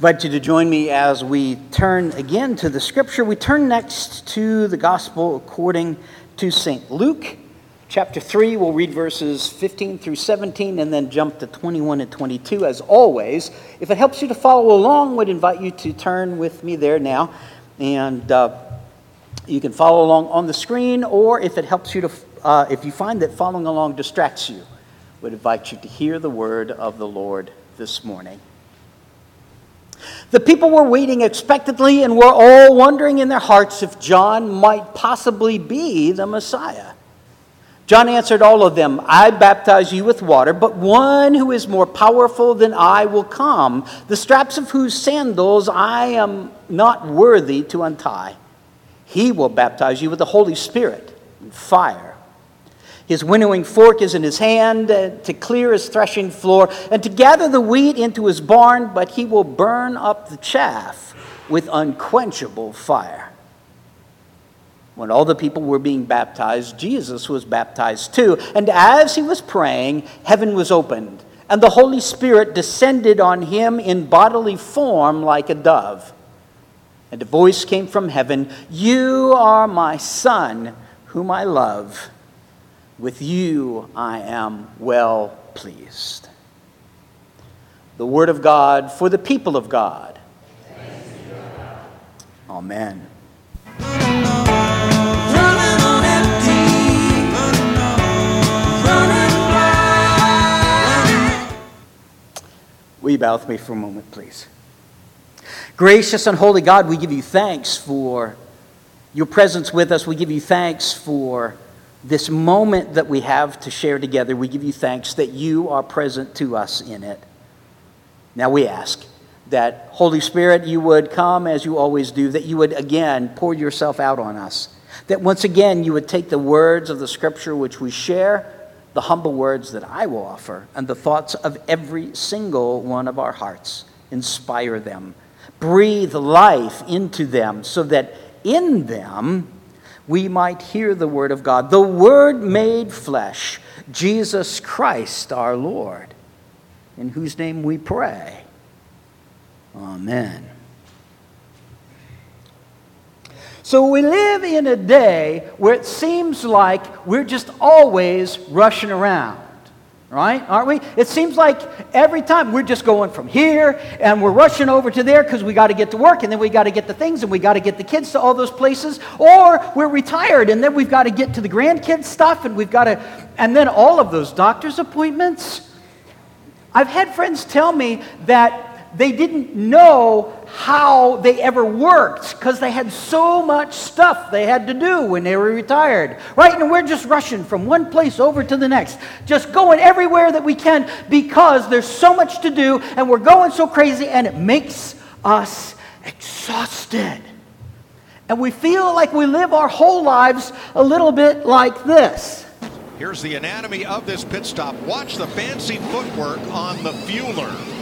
invite you to join me as we turn again to the scripture. We turn next to the gospel according to St. Luke, chapter 3. We'll read verses 15 through 17 and then jump to 21 and 22 as always. If it helps you to follow along, we'd invite you to turn with me there now. And uh, you can follow along on the screen, or if it helps you to, uh, if you find that following along distracts you, we'd invite you to hear the word of the Lord this morning. The people were waiting expectantly and were all wondering in their hearts if John might possibly be the Messiah. John answered all of them, I baptize you with water, but one who is more powerful than I will come, the straps of whose sandals I am not worthy to untie. He will baptize you with the Holy Spirit and fire. His winnowing fork is in his hand uh, to clear his threshing floor and to gather the wheat into his barn, but he will burn up the chaff with unquenchable fire. When all the people were being baptized, Jesus was baptized too. And as he was praying, heaven was opened, and the Holy Spirit descended on him in bodily form like a dove. And a voice came from heaven You are my Son, whom I love with you I am well pleased. The Word of God for the people of God. Amen. Will you bow with me for a moment, please? Gracious and holy God, we give you thanks for your presence with us. We give you thanks for this moment that we have to share together, we give you thanks that you are present to us in it. Now we ask that, Holy Spirit, you would come as you always do, that you would again pour yourself out on us, that once again you would take the words of the scripture which we share, the humble words that I will offer, and the thoughts of every single one of our hearts, inspire them, breathe life into them, so that in them, we might hear the Word of God, the Word made flesh, Jesus Christ our Lord, in whose name we pray. Amen. So we live in a day where it seems like we're just always rushing around right? Aren't we? It seems like every time we're just going from here and we're rushing over to there because we got to get to work and then we got to get the things and we got to get the kids to all those places, or we're retired and then we've got to get to the grandkids stuff and we've got to, and then all of those doctor's appointments. I've had friends tell me that they didn't know how they ever worked because they had so much stuff they had to do when they were retired. Right? And we're just rushing from one place over to the next, just going everywhere that we can because there's so much to do and we're going so crazy and it makes us exhausted. And we feel like we live our whole lives a little bit like this. Here's the anatomy of this pit stop. Watch the fancy footwork on the fueler.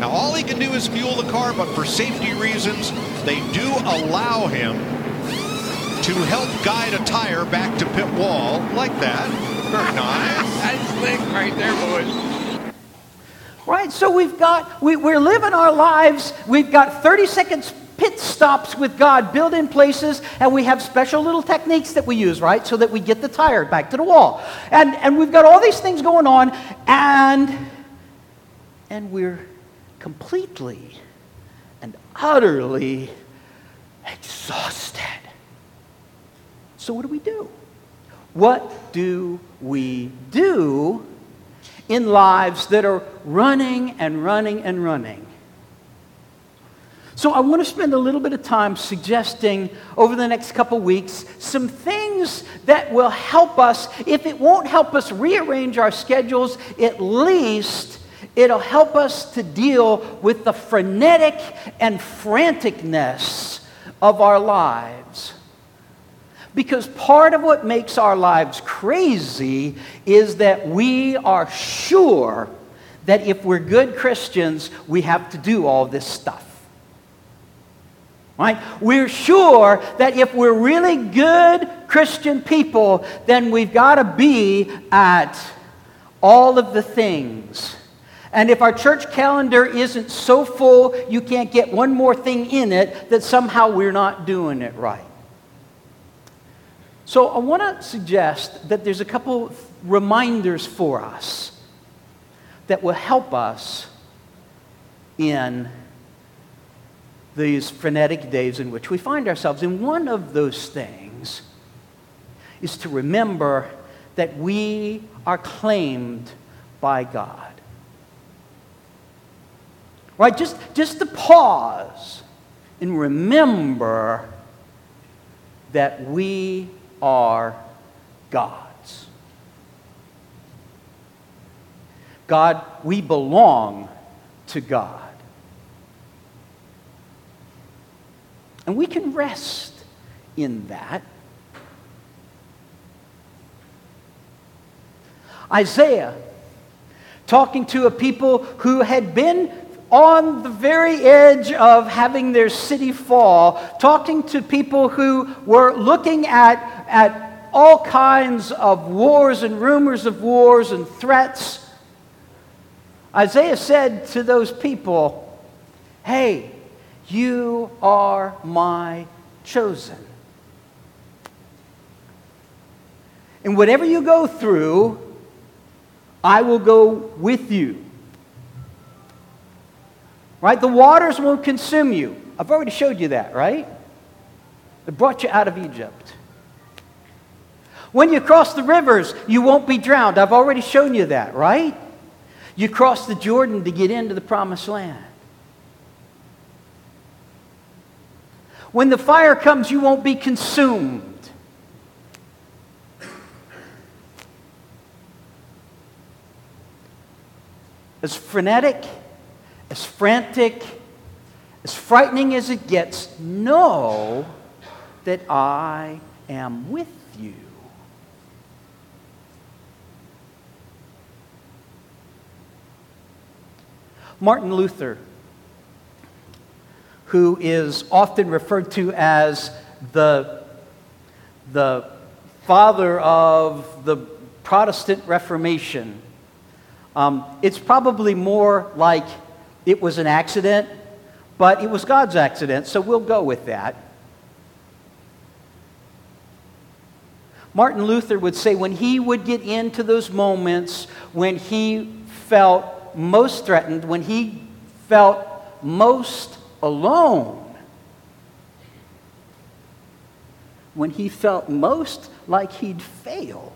Now, all he can do is fuel the car, but for safety reasons, they do allow him to help guide a tire back to pit wall like that. Very nice. That's slick right there, boys. Right, so we've got, we, we're living our lives. We've got 30 seconds pit stops with God built in places, and we have special little techniques that we use, right, so that we get the tire back to the wall. And, and we've got all these things going on, and, and we're completely and utterly exhausted. So, what do we do? What do we do in lives that are running and running and running? So, I want to spend a little bit of time suggesting over the next couple weeks some things that will help us. If it won't help us rearrange our schedules, at least It'll help us to deal with the frenetic and franticness of our lives. Because part of what makes our lives crazy is that we are sure that if we're good Christians, we have to do all this stuff. Right? We're sure that if we're really good Christian people, then we've got to be at all of the things And if our church calendar isn't so full you can't get one more thing in it, that somehow we're not doing it right. So I want to suggest that there's a couple reminders for us that will help us in these frenetic days in which we find ourselves. And one of those things is to remember that we are claimed by God. Right? Just, just to pause and remember that we are God's. God, we belong to God. And we can rest in that. Isaiah, talking to a people who had been on the very edge of having their city fall, talking to people who were looking at, at all kinds of wars and rumors of wars and threats. Isaiah said to those people, Hey, you are my chosen. And whatever you go through, I will go with you. Right? The waters won't consume you. I've already showed you that, right? It brought you out of Egypt. When you cross the rivers, you won't be drowned. I've already shown you that, right? You cross the Jordan to get into the promised land. When the fire comes, you won't be consumed. As frenetic, as frantic, as frightening as it gets, know that I am with you. Martin Luther who is often referred to as the, the father of the Protestant Reformation. Um, it's probably more like it was an accident, but it was God's accident, so we'll go with that. Martin Luther would say when he would get into those moments when he felt most threatened, when he felt most alone when he felt most like he'd failed.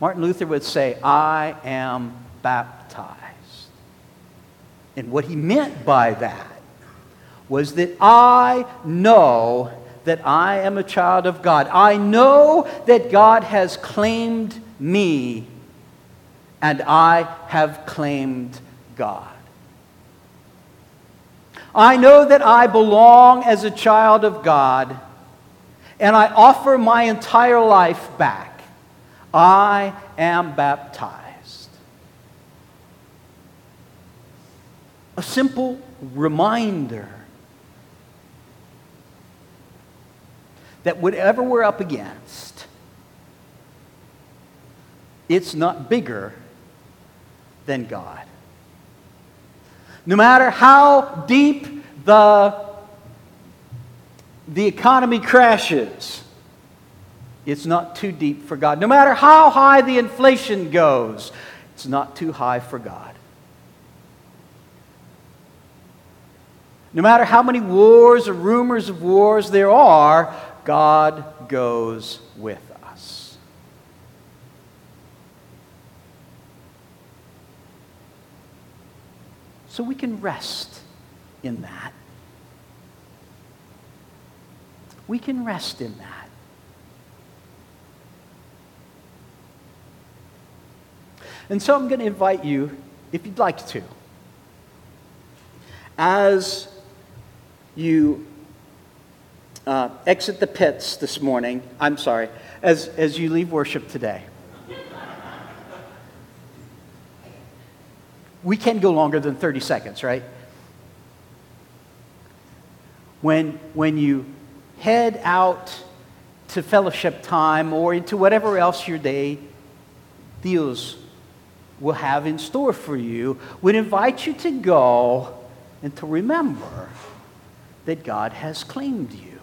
Martin Luther would say, I am baptized. And what he meant by that was that I know that I am a child of God. I know that God has claimed me, and I have claimed God. I know that I belong as a child of God, and I offer my entire life back. I am baptized. A simple reminder that whatever we're up against, it's not bigger than God. No matter how deep the, the economy crashes, it's not too deep for God. No matter how high the inflation goes, it's not too high for God. No matter how many wars or rumors of wars there are, God goes with us. So we can rest in that. We can rest in that. And so I'm going to invite you, if you'd like to, as you uh, exit the pits this morning, I'm sorry, as, as you leave worship today. we can go longer than 30 seconds, right? When, when you head out to fellowship time or into whatever else your day deals will have in store for you would invite you to go and to remember that God has claimed you.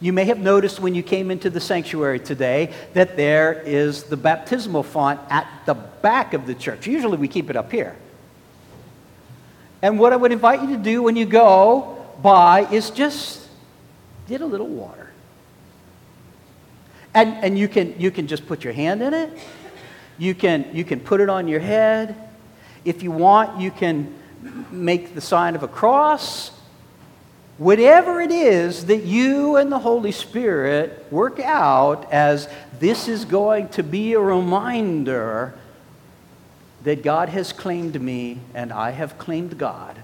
You may have noticed when you came into the sanctuary today that there is the baptismal font at the back of the church. Usually we keep it up here. And what I would invite you to do when you go by is just get a little water. And, and you, can, you can just put your hand in it. You can, you can put it on your head. If you want, you can make the sign of a cross. Whatever it is that you and the Holy Spirit work out as this is going to be a reminder that God has claimed me and I have claimed God.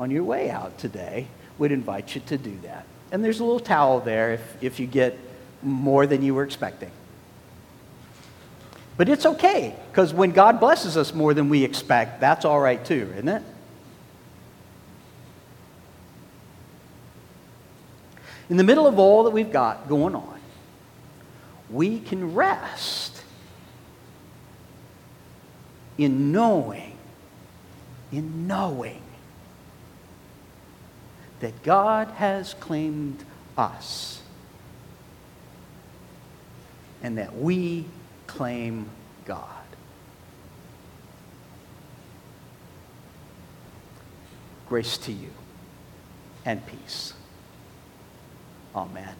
On your way out today, we'd invite you to do that. And there's a little towel there if, if you get more than you were expecting. But it's okay, because when God blesses us more than we expect, that's all right too, isn't it? In the middle of all that we've got going on, we can rest in knowing, in knowing that God has claimed us and that we claim God. Grace to you and peace. Amen.